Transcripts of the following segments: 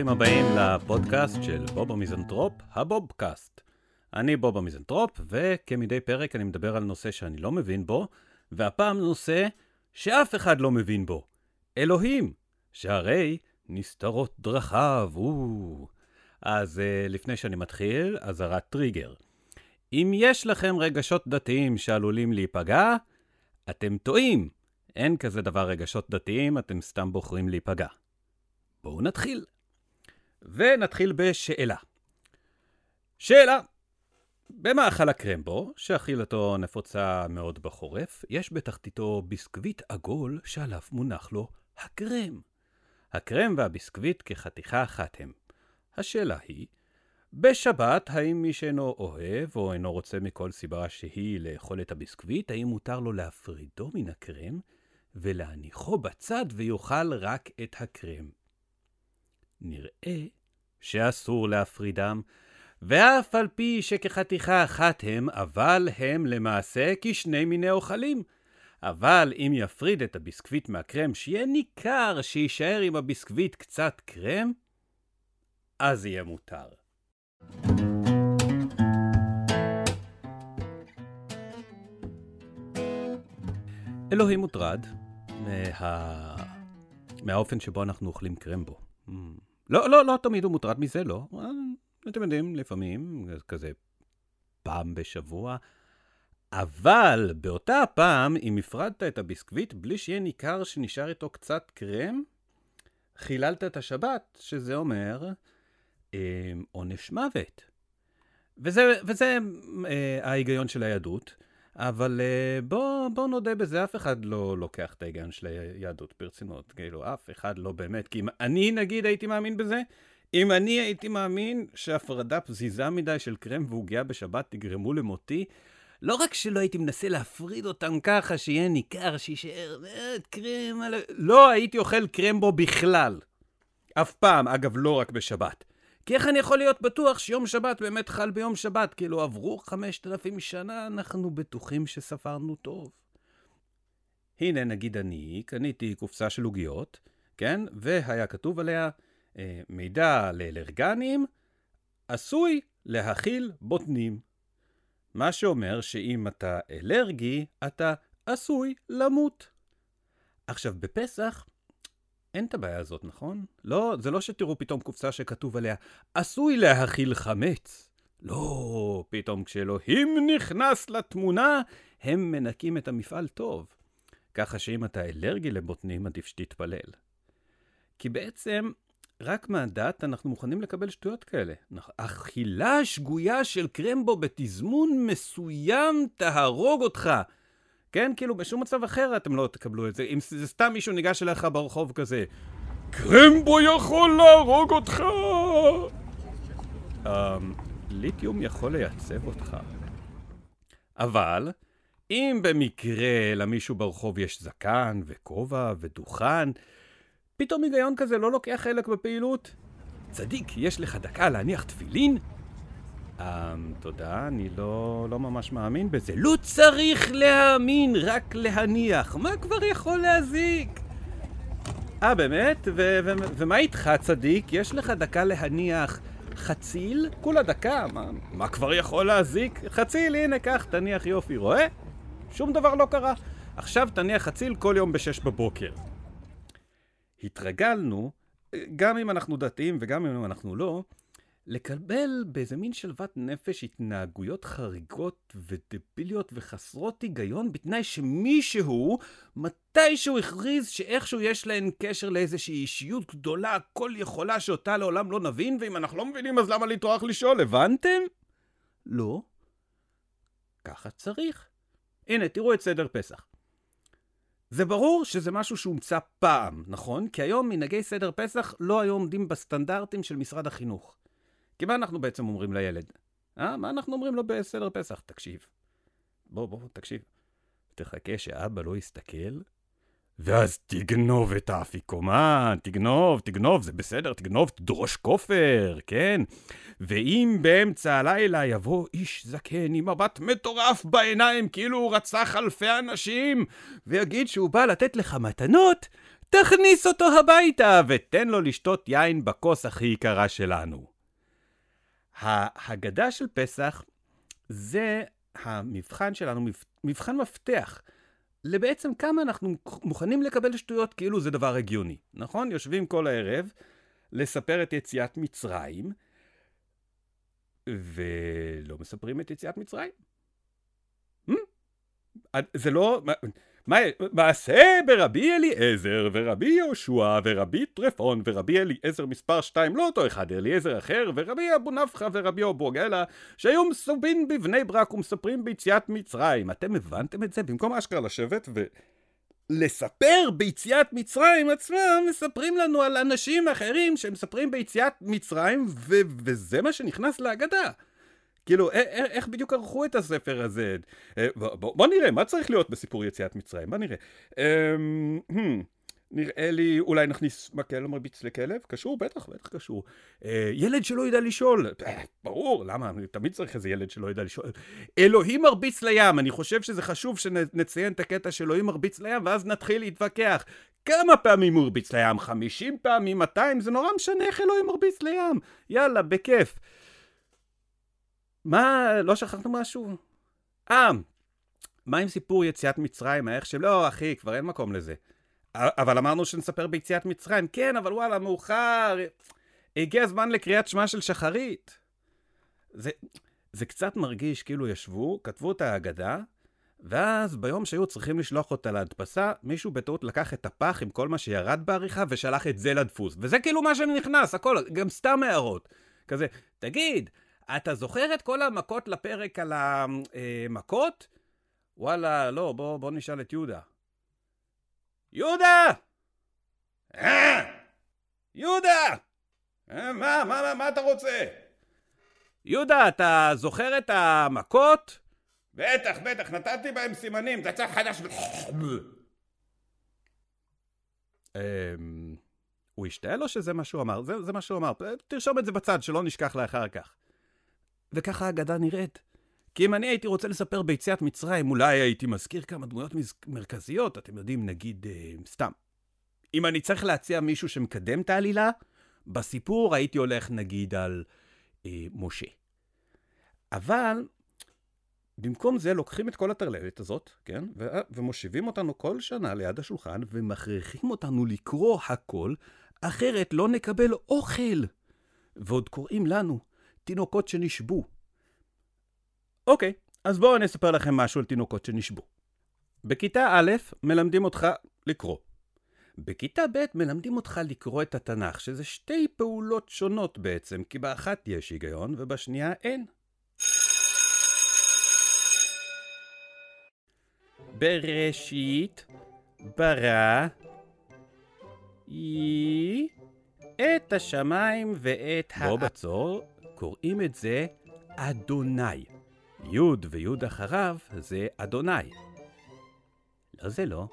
ברוכים הבאים לפודקאסט של בוב המיזנטרופ, הבובקאסט. אני בוב המיזנטרופ, וכמדי פרק אני מדבר על נושא שאני לא מבין בו, והפעם נושא שאף אחד לא מבין בו. אלוהים, שהרי נסתרות דרכיו, או... אז uh, לפני שאני מתחיל, אזהרת טריגר. אם יש לכם רגשות דתיים שעלולים להיפגע, אתם טועים. אין כזה דבר רגשות דתיים, אתם סתם בוחרים להיפגע. בואו נתחיל. ונתחיל בשאלה. שאלה. במאכל הקרמבו, שאכילתו נפוצה מאוד בחורף, יש בתחתיתו ביסקוויט עגול שעליו מונח לו הקרם. הקרם והביסקוויט כחתיכה אחת הם. השאלה היא, בשבת, האם מי שאינו אוהב או אינו רוצה מכל סיבה שהיא לאכול את הביסקוויט, האם מותר לו להפרידו מן הקרם ולהניחו בצד ויאכל רק את הקרם? נראה שאסור להפרידם, ואף על פי שכחתיכה אחת הם, אבל הם למעשה כשני מיני אוכלים. אבל אם יפריד את הביסקוויט מהקרם, שיהיה ניכר שיישאר עם הביסקוויט קצת קרם, אז יהיה מותר. אלוהים מוטרד מה... מהאופן שבו אנחנו אוכלים קרמבו. Mm. לא, לא, לא תמיד הוא מוטרד מזה, לא. אתם יודעים, לפעמים, כזה פעם בשבוע. אבל באותה פעם, אם הפרדת את הביסקוויט בלי שיהיה ניכר שנשאר איתו קצת קרם, חיללת את השבת, שזה אומר עונש מוות. וזה, וזה אה, ההיגיון של היהדות, אבל אה, בוא, בוא נודה בזה, אף אחד לא לוקח את ההיגיון של היהדות ברצינות. כאילו, אף אחד לא באמת. כי אם אני, נגיד, הייתי מאמין בזה, אם אני הייתי מאמין שהפרדה פזיזה מדי של קרם ועוגיה בשבת תגרמו למותי, לא רק שלא הייתי מנסה להפריד אותם ככה, שיהיה ניכר, שיישאר אה, קרם, לא הייתי אוכל קרם בו בכלל. אף פעם, אגב, לא רק בשבת. כי איך אני יכול להיות בטוח שיום שבת באמת חל ביום שבת? כאילו עברו חמשת אלפים שנה, אנחנו בטוחים שספרנו טוב. הנה, נגיד אני קניתי קופסה של עוגיות, כן? והיה כתוב עליה אה, מידע לאלרגנים, עשוי להכיל בוטנים. מה שאומר שאם אתה אלרגי, אתה עשוי למות. עכשיו, בפסח אין את הבעיה הזאת, נכון? לא, זה לא שתראו פתאום קופסה שכתוב עליה, עשוי להכיל חמץ. לא, פתאום כשאלוהים נכנס לתמונה, הם מנקים את המפעל טוב. ככה שאם אתה אלרגי לבוטנים, עדיף שתתפלל. כי בעצם, רק מהדת אנחנו מוכנים לקבל שטויות כאלה. אכילה שגויה של קרמבו בתזמון מסוים תהרוג אותך. כן? כאילו, בשום מצב אחר אתם לא תקבלו את זה. אם זה סתם מישהו ניגש אליך ברחוב כזה, קרמבו יכול להרוג אותך! Um, ליתיום יכול לייצב אותך. אבל, אם במקרה למישהו ברחוב יש זקן וכובע ודוכן, פתאום היגיון כזה לא לוקח חלק בפעילות? צדיק, יש לך דקה להניח תפילין? Um, תודה, אני לא, לא ממש מאמין בזה. לא צריך להאמין, רק להניח. מה כבר יכול להזיק? אה, באמת? ו- ו- ומה איתך, צדיק? יש לך דקה להניח חציל? כולה דקה? מה, מה כבר יכול להזיק? חציל, הנה, קח, תניח יופי. רואה? שום דבר לא קרה. עכשיו תניח חציל כל יום בשש בבוקר. התרגלנו, גם אם אנחנו דתיים וגם אם אנחנו לא, לקבל באיזה מין שלוות נפש התנהגויות חריגות ודביליות וחסרות היגיון, בתנאי שמישהו, מתישהו הכריז שאיכשהו יש להן קשר לאיזושהי אישיות גדולה, כל יכולה שאותה לעולם לא נבין, ואם אנחנו לא מבינים אז למה לטרוח לשאול, הבנתם? לא. ככה צריך. הנה, תראו את סדר פסח. זה ברור שזה משהו שהומצא פעם, נכון? כי היום מנהגי סדר פסח לא היו עומדים בסטנדרטים של משרד החינוך. כי מה אנחנו בעצם אומרים לילד? אה? מה אנחנו אומרים לו בסדר פסח? תקשיב. בוא, בוא, תקשיב. תחכה שאבא לא יסתכל, ואז תגנוב את האפיקומן, תגנוב, תגנוב, זה בסדר, תגנוב, תדרוש כופר, כן? ואם באמצע הלילה יבוא איש זקן עם מבט מטורף בעיניים, כאילו הוא רצח אלפי אנשים, ויגיד שהוא בא לתת לך מתנות, תכניס אותו הביתה ותן לו לשתות יין בכוס הכי יקרה שלנו. ההגדה של פסח זה המבחן שלנו, מבחן מפתח. לבעצם כמה אנחנו מוכנים לקבל שטויות כאילו זה דבר הגיוני, נכון? יושבים כל הערב לספר את יציאת מצרים, ולא מספרים את יציאת מצרים. Hmm? זה לא... מעשה ברבי אליעזר ורבי יהושע ורבי טרפון ורבי אליעזר מספר שתיים, לא אותו אחד, אליעזר אחר, ורבי אבו נפחא ורבי אבו גלה, שהיו מסובין בבני ברק ומספרים ביציאת מצרים. אתם הבנתם את זה? במקום אשכרה לשבת ו... לספר ביציאת מצרים עצמם, מספרים לנו על אנשים אחרים שמספרים ביציאת מצרים, ו- וזה מה שנכנס להגדה. כאילו, איך בדיוק ערכו את הספר הזה? אה, בוא, נראה, מה צריך להיות בסיפור יציאת מצרים? בוא נראה. אמ, נראה לי, אולי נכניס מקל ומרביץ לכלב? קשור? בטח, בטח קשור. אה, ילד שלא ידע לשאול. אה, ברור, למה? תמיד צריך איזה ילד שלא ידע לשאול. אלוהים מרביץ לים. אני חושב שזה חשוב שנציין את הקטע שאלוהים מרביץ לים, ואז נתחיל להתווכח. כמה פעמים הוא הרביץ לים? 50 פעמים? 200? זה נורא משנה איך אלוהים מרביץ לים. יאללה, בכיף. מה, לא שכחנו משהו? אה, מה עם סיפור יציאת מצרים? איך שלא, אחי, כבר אין מקום לזה. אבל אמרנו שנספר ביציאת מצרים. כן, אבל וואלה, מאוחר. הגיע הזמן לקריאת שמע של שחרית. זה, זה קצת מרגיש כאילו ישבו, כתבו את ההגדה, ואז ביום שהיו צריכים לשלוח אותה להדפסה, מישהו בטעות לקח את הפח עם כל מה שירד בעריכה ושלח את זה לדפוס. וזה כאילו מה שנכנס, הכל, גם סתם הערות. כזה, תגיד, אתה זוכר את כל המכות לפרק על המכות? וואלה, לא, בוא, בוא נשאל את יהודה. יהודה! אה! יהודה! אה, מה, מה, מה אתה רוצה? יהודה, אתה זוכר את המכות? בטח, בטח, נתתי בהם סימנים, זה צריך חדש. אמ, הוא השתעל או שזה מה שהוא אמר? זה, זה מה שהוא אמר. תרשום את זה בצד, שלא נשכח לאחר כך. וככה האגדה נראית. כי אם אני הייתי רוצה לספר ביציאת מצרים, אולי הייתי מזכיר כמה דמויות מרכזיות, אתם יודעים, נגיד, אה, סתם. אם אני צריך להציע מישהו שמקדם את העלילה, בסיפור הייתי הולך נגיד על אה, משה. אבל במקום זה לוקחים את כל הטרללת הזאת, כן? ו- ומושיבים אותנו כל שנה ליד השולחן ומכריחים אותנו לקרוא הכל, אחרת לא נקבל אוכל. ועוד קוראים לנו תינוקות שנשבו. אוקיי, אז בואו אני אספר לכם משהו על תינוקות שנשבו. בכיתה א' מלמדים אותך לקרוא. בכיתה ב' מלמדים אותך לקרוא את התנ"ך, שזה שתי פעולות שונות בעצם, כי באחת יש היגיון ובשנייה אין. בראשית ברא היא את השמיים ואת ה... בוא בצור, קוראים את זה אדוני. יוד ויוד אחריו זה אדוני. לא, זה לא.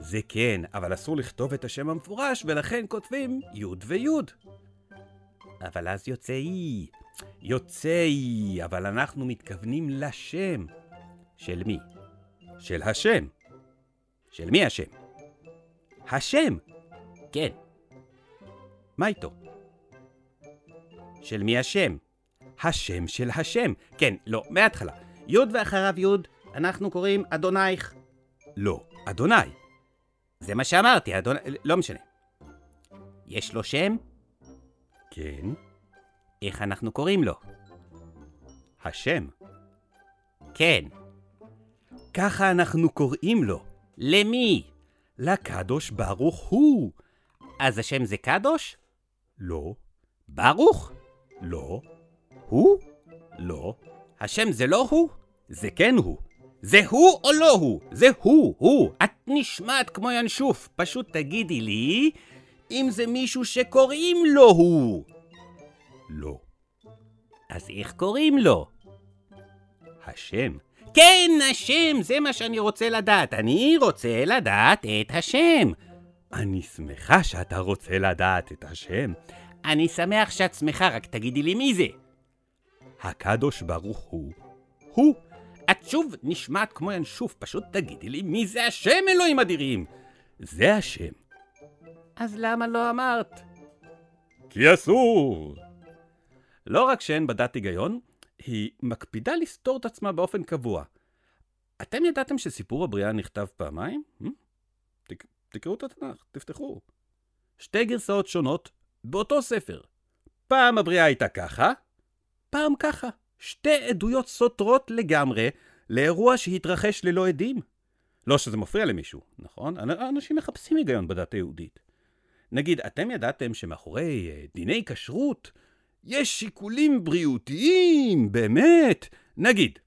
זה כן, אבל אסור לכתוב את השם המפורש, ולכן כותבים יוד ויוד. אבל אז יוצא אי. יוצא אי, אבל אנחנו מתכוונים לשם. של מי? של השם. של מי השם? השם! כן. מה איתו? של מי השם? השם של השם. כן, לא, מההתחלה. יוד ואחריו יוד, אנחנו קוראים אדונייך. לא, אדוני. זה מה שאמרתי, אדוני... לא משנה. יש לו שם? כן. איך אנחנו קוראים לו? השם. כן. ככה אנחנו קוראים לו. למי? לקדוש ברוך הוא. אז השם זה קדוש? לא. ברוך? לא. הוא? לא. השם זה לא הוא? זה כן הוא. זה הוא או לא הוא? זה הוא, הוא. את נשמעת כמו ינשוף. פשוט תגידי לי אם זה מישהו שקוראים לו הוא. לא. אז איך קוראים לו? השם. כן, השם, זה מה שאני רוצה לדעת. אני רוצה לדעת את השם. אני שמחה שאתה רוצה לדעת את השם. אני שמח שאת שמחה, רק תגידי לי מי זה. הקדוש ברוך הוא. הוא. את שוב נשמעת כמו ינשוף, פשוט תגידי לי מי זה השם, אלוהים אדירים. זה השם. אז למה לא אמרת? כי אסור. לא רק שאין בדת היגיון, היא מקפידה לסתור את עצמה באופן קבוע. אתם ידעתם שסיפור הבריאה נכתב פעמיים? Hmm? תק, תקראו את התנ"ך, תפתחו. שתי גרסאות שונות באותו ספר. פעם הבריאה הייתה ככה, פעם ככה. שתי עדויות סותרות לגמרי לאירוע שהתרחש ללא עדים. לא שזה מפריע למישהו, נכון? אנשים מחפשים היגיון בדת היהודית. נגיד, אתם ידעתם שמאחורי אה, דיני כשרות יש שיקולים בריאותיים, באמת. נגיד,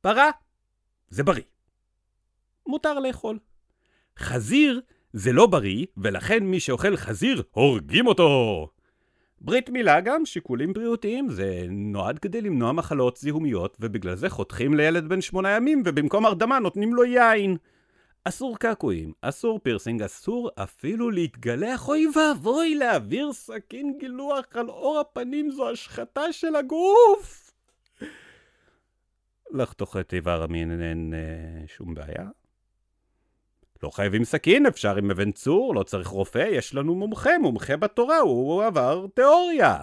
פרה זה בריא. מותר לאכול. חזיר זה לא בריא, ולכן מי שאוכל חזיר, הורגים אותו. ברית מילה גם, שיקולים בריאותיים, זה נועד כדי למנוע מחלות זיהומיות, ובגלל זה חותכים לילד בן שמונה ימים, ובמקום הרדמה נותנים לו יין. אסור קעקועים, אסור פירסינג, אסור אפילו להתגלח, אוי ואבוי, להעביר סכין גילוח על עור הפנים זו השחתה של הגוף! לחתוך את איבר המין אין אה, שום בעיה. לא חייבים סכין, אפשר עם אבן צור, לא צריך רופא, יש לנו מומחה, מומחה בתורה, הוא עבר תיאוריה.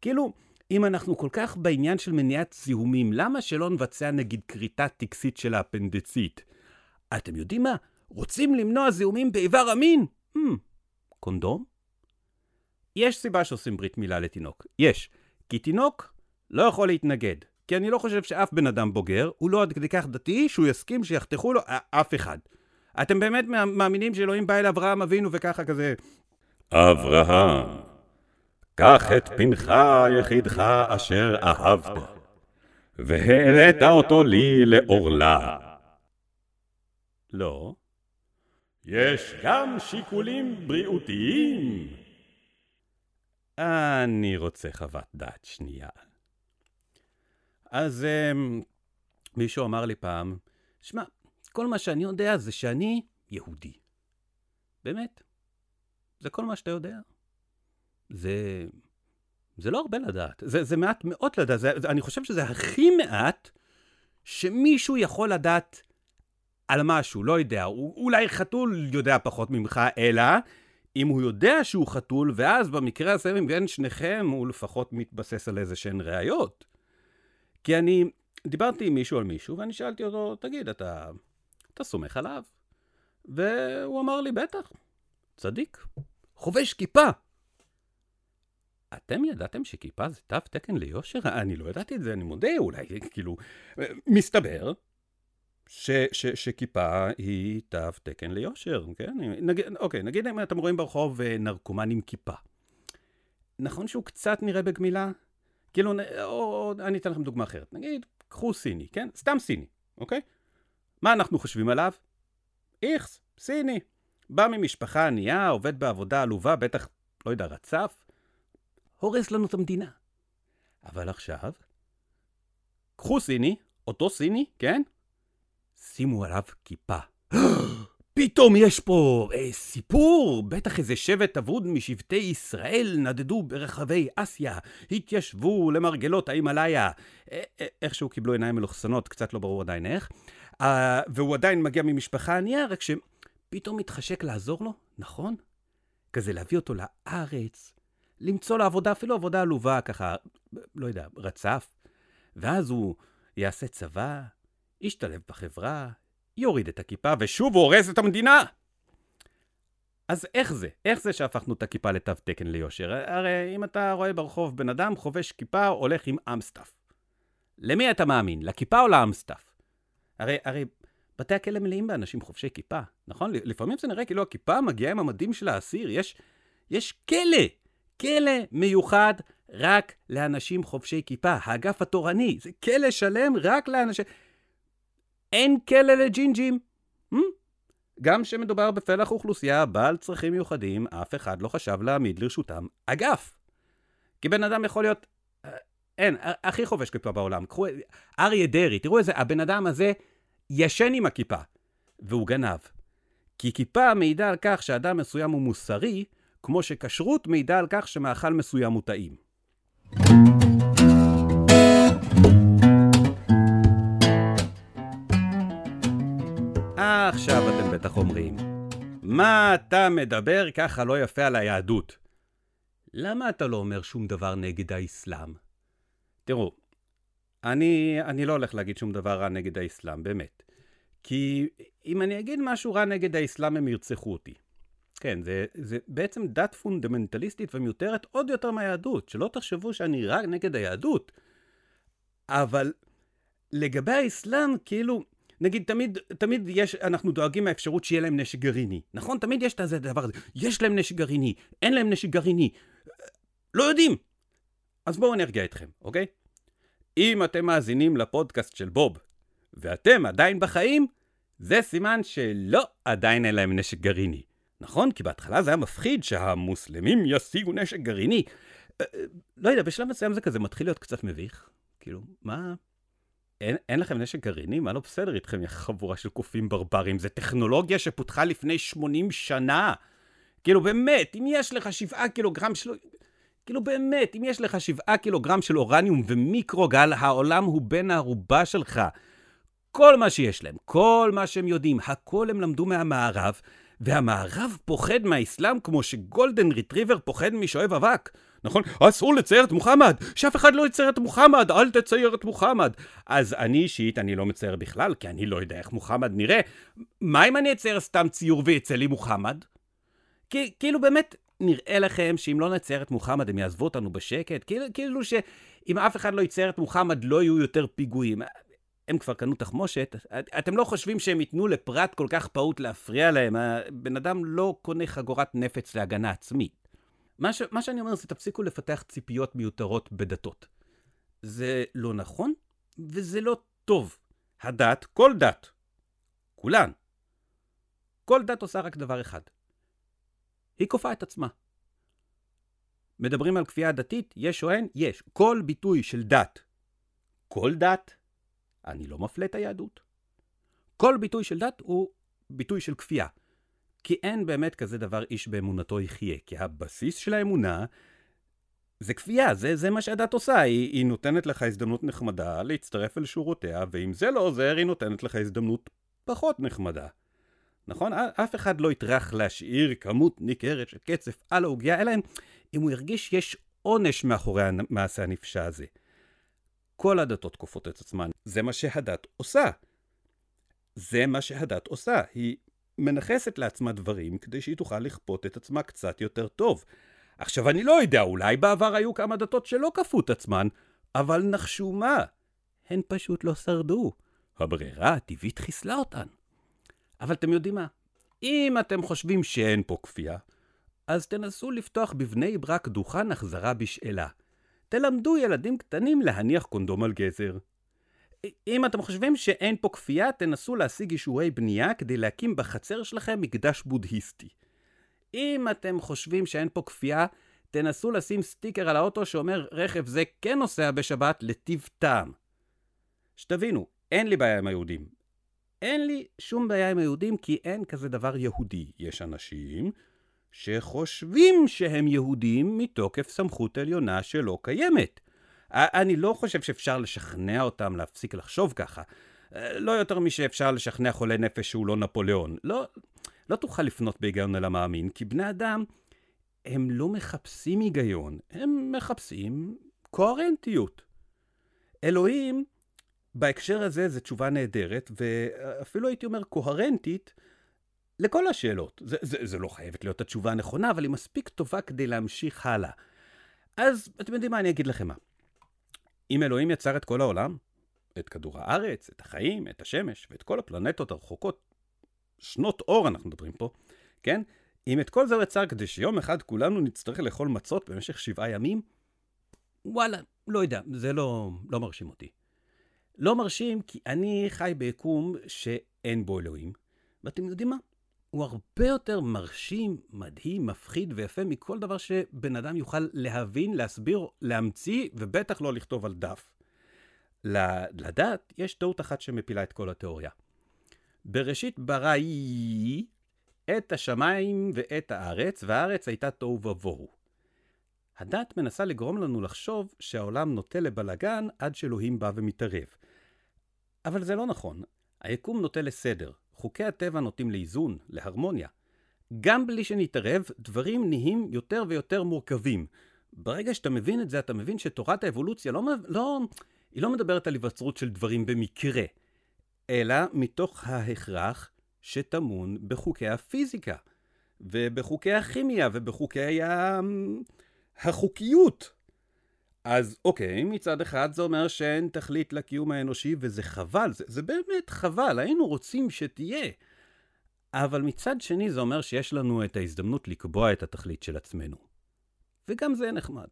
כאילו, אם אנחנו כל כך בעניין של מניעת זיהומים, למה שלא נבצע נגיד כריתה טקסית של האפנדציט? אתם יודעים מה? רוצים למנוע זיהומים באיבר המין? Hmm, קונדום? יש סיבה שעושים ברית מילה לתינוק. יש. כי תינוק לא יכול להתנגד. כי אני לא חושב שאף בן אדם בוגר, הוא לא עד כדי כך דתי, שהוא יסכים שיחתכו לו אף אחד. אתם באמת מאמינים שאלוהים בא אל אברהם אבינו וככה כזה... אברהם, קח את פנך יחידך אשר אהבת, והעלית אותו לי לעורלה. לא. יש גם שיקולים בריאותיים. אני רוצה חוות דעת שנייה. אז um, מישהו אמר לי פעם, שמע, כל מה שאני יודע זה שאני יהודי. באמת. זה כל מה שאתה יודע. זה... זה לא הרבה לדעת. זה, זה מעט מאוד לדעת. זה, אני חושב שזה הכי מעט שמישהו יכול לדעת על משהו, לא יודע. אולי חתול יודע פחות ממך, אלא אם הוא יודע שהוא חתול, ואז במקרה הזה מבין שניכם הוא לפחות מתבסס על איזה שהן ראיות. כי אני דיברתי עם מישהו על מישהו, ואני שאלתי אותו, תגיד, אתה אתה סומך עליו? והוא אמר לי, בטח, צדיק, חובש כיפה. אתם ידעתם שכיפה זה תו תקן ליושר? אני לא ידעתי את זה, אני מודה, אולי, כאילו, מסתבר ש, ש, שכיפה היא תו תקן ליושר, כן? נגיד, אוקיי, נגיד אם אתם רואים ברחוב אה, נרקומן עם כיפה. נכון שהוא קצת נראה בגמילה? כאילו, או, אני אתן לכם דוגמה אחרת. נגיד, קחו סיני, כן? סתם סיני, אוקיי? מה אנחנו חושבים עליו? איכס, סיני. בא ממשפחה ענייה, עובד בעבודה עלובה, בטח, לא יודע, רצף, הורס לנו את המדינה. אבל עכשיו, קחו סיני, אותו סיני, כן? שימו עליו כיפה. פתאום יש פה אה, סיפור, בטח איזה שבט אבוד משבטי ישראל נדדו ברחבי אסיה, התיישבו למרגלות ההימאליה. אה, אה, איכשהו קיבלו עיניים מלוכסנות, קצת לא ברור עדיין איך. Uh, והוא עדיין מגיע ממשפחה ענייה, רק שפתאום מתחשק לעזור לו, נכון? כזה להביא אותו לארץ, למצוא לו עבודה, אפילו עבודה עלובה, ככה, לא יודע, רצף. ואז הוא יעשה צבא, ישתלב בחברה, יוריד את הכיפה, ושוב הוא הורס את המדינה! אז איך זה? איך זה שהפכנו את הכיפה לתו תקן ליושר? הרי אם אתה רואה ברחוב בן אדם חובש כיפה, הולך עם אמסטף. למי אתה מאמין? לכיפה או לאמסטף? הרי, הרי בתי הכלא מלאים באנשים חובשי כיפה, נכון? לפעמים זה נראה כאילו הכיפה מגיעה עם המדים של האסיר. יש, יש כלא, כלא מיוחד רק לאנשים חובשי כיפה, האגף התורני. זה כלא שלם רק לאנשים... אין כלא לג'ינג'ים. Hmm? גם כשמדובר בפלח אוכלוסייה בעל צרכים מיוחדים, אף אחד לא חשב להעמיד לרשותם אגף. כי בן אדם יכול להיות... אין, הכי חובש כיפה בעולם. קחו אריה דרעי, תראו איזה, הבן אדם הזה ישן עם הכיפה, והוא גנב. כי כיפה מעידה על כך שאדם מסוים הוא מוסרי, כמו שכשרות מעידה על כך שמאכל מסוים הוא טעים. עכשיו אתם בטח אומרים, מה אתה מדבר ככה לא יפה על היהדות? למה אתה לא אומר שום דבר נגד האסלאם? תראו, אני, אני לא הולך להגיד שום דבר רע נגד האסלאם, באמת. כי אם אני אגיד משהו רע נגד האסלאם, הם ירצחו אותי. כן, זה, זה בעצם דת פונדמנטליסטית ומיותרת עוד יותר מהיהדות. שלא תחשבו שאני רע נגד היהדות. אבל לגבי האסלאם, כאילו, נגיד, תמיד, תמיד יש, אנחנו דואגים מהאפשרות שיהיה להם נשק גרעיני. נכון? תמיד יש את הדבר הזה. יש להם נשק גרעיני, אין להם נשק גרעיני. לא יודעים. אז בואו אני ארגיע אתכם, אוקיי? אם אתם מאזינים לפודקאסט של בוב, ואתם עדיין בחיים, זה סימן שלא, עדיין אין להם נשק גרעיני. נכון? כי בהתחלה זה היה מפחיד שהמוסלמים ישיגו נשק גרעיני. אה, אה, לא יודע, בשלב מסוים זה כזה מתחיל להיות קצת מביך. כאילו, מה... אין, אין לכם נשק גרעיני? מה לא בסדר איתכם, יא חבורה של קופים ברברים? זה טכנולוגיה שפותחה לפני 80 שנה. כאילו, באמת, אם יש לך 7 קילוגרם של... כאילו, באמת, אם יש לך 7 קילוגרם של אורניום ומיקרוגל, העולם הוא בן הערובה שלך. כל מה שיש להם, כל מה שהם יודעים, הכל הם למדו מהמערב, והמערב פוחד מהאסלאם כמו שגולדן ריטריבר פוחד משואב אבק. נכון? אסור לצייר את מוחמד, שאף אחד לא יצייר את מוחמד, אל תצייר את מוחמד. אז אני אישית, אני לא מצייר בכלל, כי אני לא יודע איך מוחמד נראה. מה אם אני אצייר סתם ציור ויצא לי מוחמד? כי, כאילו באמת, נראה לכם שאם לא נצייר את מוחמד הם יעזבו אותנו בשקט? כאילו, כאילו שאם אף אחד לא יצייר את מוחמד לא יהיו יותר פיגועים. הם כבר קנו תחמושת, אתם לא חושבים שהם ייתנו לפרט כל כך פעוט להפריע להם? הבן אדם לא קונה חגורת נפץ להגנה עצמית. מה, ש, מה שאני אומר זה תפסיקו לפתח ציפיות מיותרות בדתות. זה לא נכון וזה לא טוב. הדת, כל דת, כולן, כל דת עושה רק דבר אחד. היא כופה את עצמה. מדברים על כפייה דתית? יש או אין? יש. כל ביטוי של דת, כל דת, אני לא מפלה את היהדות. כל ביטוי של דת הוא ביטוי של כפייה. כי אין באמת כזה דבר איש באמונתו יחיה, כי הבסיס של האמונה זה כפייה, זה, זה מה שהדת עושה, היא, היא נותנת לך הזדמנות נחמדה להצטרף אל שורותיה, ואם זה לא עוזר, היא נותנת לך הזדמנות פחות נחמדה. נכון? אף אחד לא יטרח להשאיר כמות ניכרת של קצף על העוגיה, אלא אם הוא ירגיש שיש עונש מאחורי המעשה הנפשע הזה. כל הדתות כופות את עצמן, זה מה שהדת עושה. זה מה שהדת עושה, היא מנכסת לעצמה דברים כדי שהיא תוכל לכפות את עצמה קצת יותר טוב. עכשיו, אני לא יודע, אולי בעבר היו כמה דתות שלא כפו את עצמן, אבל נחשו מה? הן פשוט לא שרדו. הברירה הטבעית חיסלה אותן. אבל אתם יודעים מה? אם אתם חושבים שאין פה כפייה, אז תנסו לפתוח בבני ברק דוכן החזרה בשאלה. תלמדו ילדים קטנים להניח קונדום על גזר. אם אתם חושבים שאין פה כפייה, תנסו להשיג אישורי בנייה כדי להקים בחצר שלכם מקדש בודהיסטי. אם אתם חושבים שאין פה כפייה, תנסו לשים סטיקר על האוטו שאומר רכב זה כן נוסע בשבת לטיב טעם. שתבינו, אין לי בעיה עם היהודים. אין לי שום בעיה עם היהודים כי אין כזה דבר יהודי. יש אנשים שחושבים שהם יהודים מתוקף סמכות עליונה שלא קיימת. אני לא חושב שאפשר לשכנע אותם להפסיק לחשוב ככה. לא יותר משאפשר לשכנע חולה נפש שהוא לא נפוליאון. לא, לא תוכל לפנות בהיגיון אל המאמין, כי בני אדם, הם לא מחפשים היגיון, הם מחפשים קוהרנטיות. אלוהים, בהקשר הזה זו תשובה נהדרת, ואפילו הייתי אומר קוהרנטית, לכל השאלות. זה, זה, זה לא חייבת להיות התשובה הנכונה, אבל היא מספיק טובה כדי להמשיך הלאה. אז אתם יודעים מה, אני אגיד לכם מה. אם אלוהים יצר את כל העולם, את כדור הארץ, את החיים, את השמש ואת כל הפלנטות הרחוקות, שנות אור אנחנו מדברים פה, כן? אם את כל זה הוא יצר כדי שיום אחד כולנו נצטרך לאכול מצות במשך שבעה ימים, וואלה, לא יודע, זה לא, לא מרשים אותי. לא מרשים כי אני חי ביקום שאין בו אלוהים, ואתם יודעים מה? הוא הרבה יותר מרשים, מדהים, מפחיד ויפה מכל דבר שבן אדם יוכל להבין, להסביר, להמציא, ובטח לא לכתוב על דף. לדת יש טעות אחת שמפילה את כל התיאוריה. בראשית ברא את השמיים ואת הארץ, והארץ הייתה תוהו ובוהו. הדת מנסה לגרום לנו לחשוב שהעולם נוטה לבלגן עד שאלוהים בא ומתערב. אבל זה לא נכון. היקום נוטה לסדר. חוקי הטבע נוטים לאיזון, להרמוניה. גם בלי שנתערב, דברים נהיים יותר ויותר מורכבים. ברגע שאתה מבין את זה, אתה מבין שתורת האבולוציה לא, לא, היא לא מדברת על היווצרות של דברים במקרה, אלא מתוך ההכרח שטמון בחוקי הפיזיקה, ובחוקי הכימיה, ובחוקי ה... החוקיות. אז אוקיי, מצד אחד זה אומר שאין תכלית לקיום האנושי, וזה חבל, זה, זה באמת חבל, היינו רוצים שתהיה. אבל מצד שני זה אומר שיש לנו את ההזדמנות לקבוע את התכלית של עצמנו. וגם זה נחמד.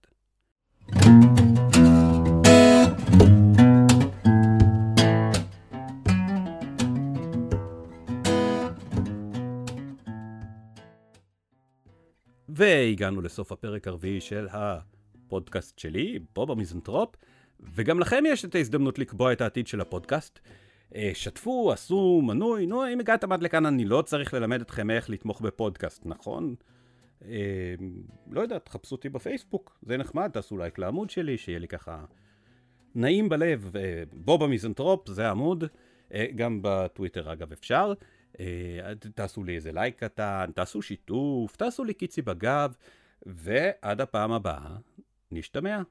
והגענו לסוף הפרק הרביעי של הפודקאסט שלי, בוב המיזנטרופ, וגם לכם יש את ההזדמנות לקבוע את העתיד של הפודקאסט. אה, שתפו, עשו מנוי, נו, אם הגעתם עד לכאן אני לא צריך ללמד אתכם איך לתמוך בפודקאסט, נכון? אה, לא יודע, תחפשו אותי בפייסבוק, זה נחמד, תעשו לייק לעמוד שלי, שיהיה לי ככה נעים בלב. אה, בוב המיזנטרופ, זה העמוד, אה, גם בטוויטר אגב אפשר. אה, תעשו לי איזה לייק קטן, תעשו שיתוף, תעשו לי קיצי בגב, ועד הפעם הבאה, נשתמע.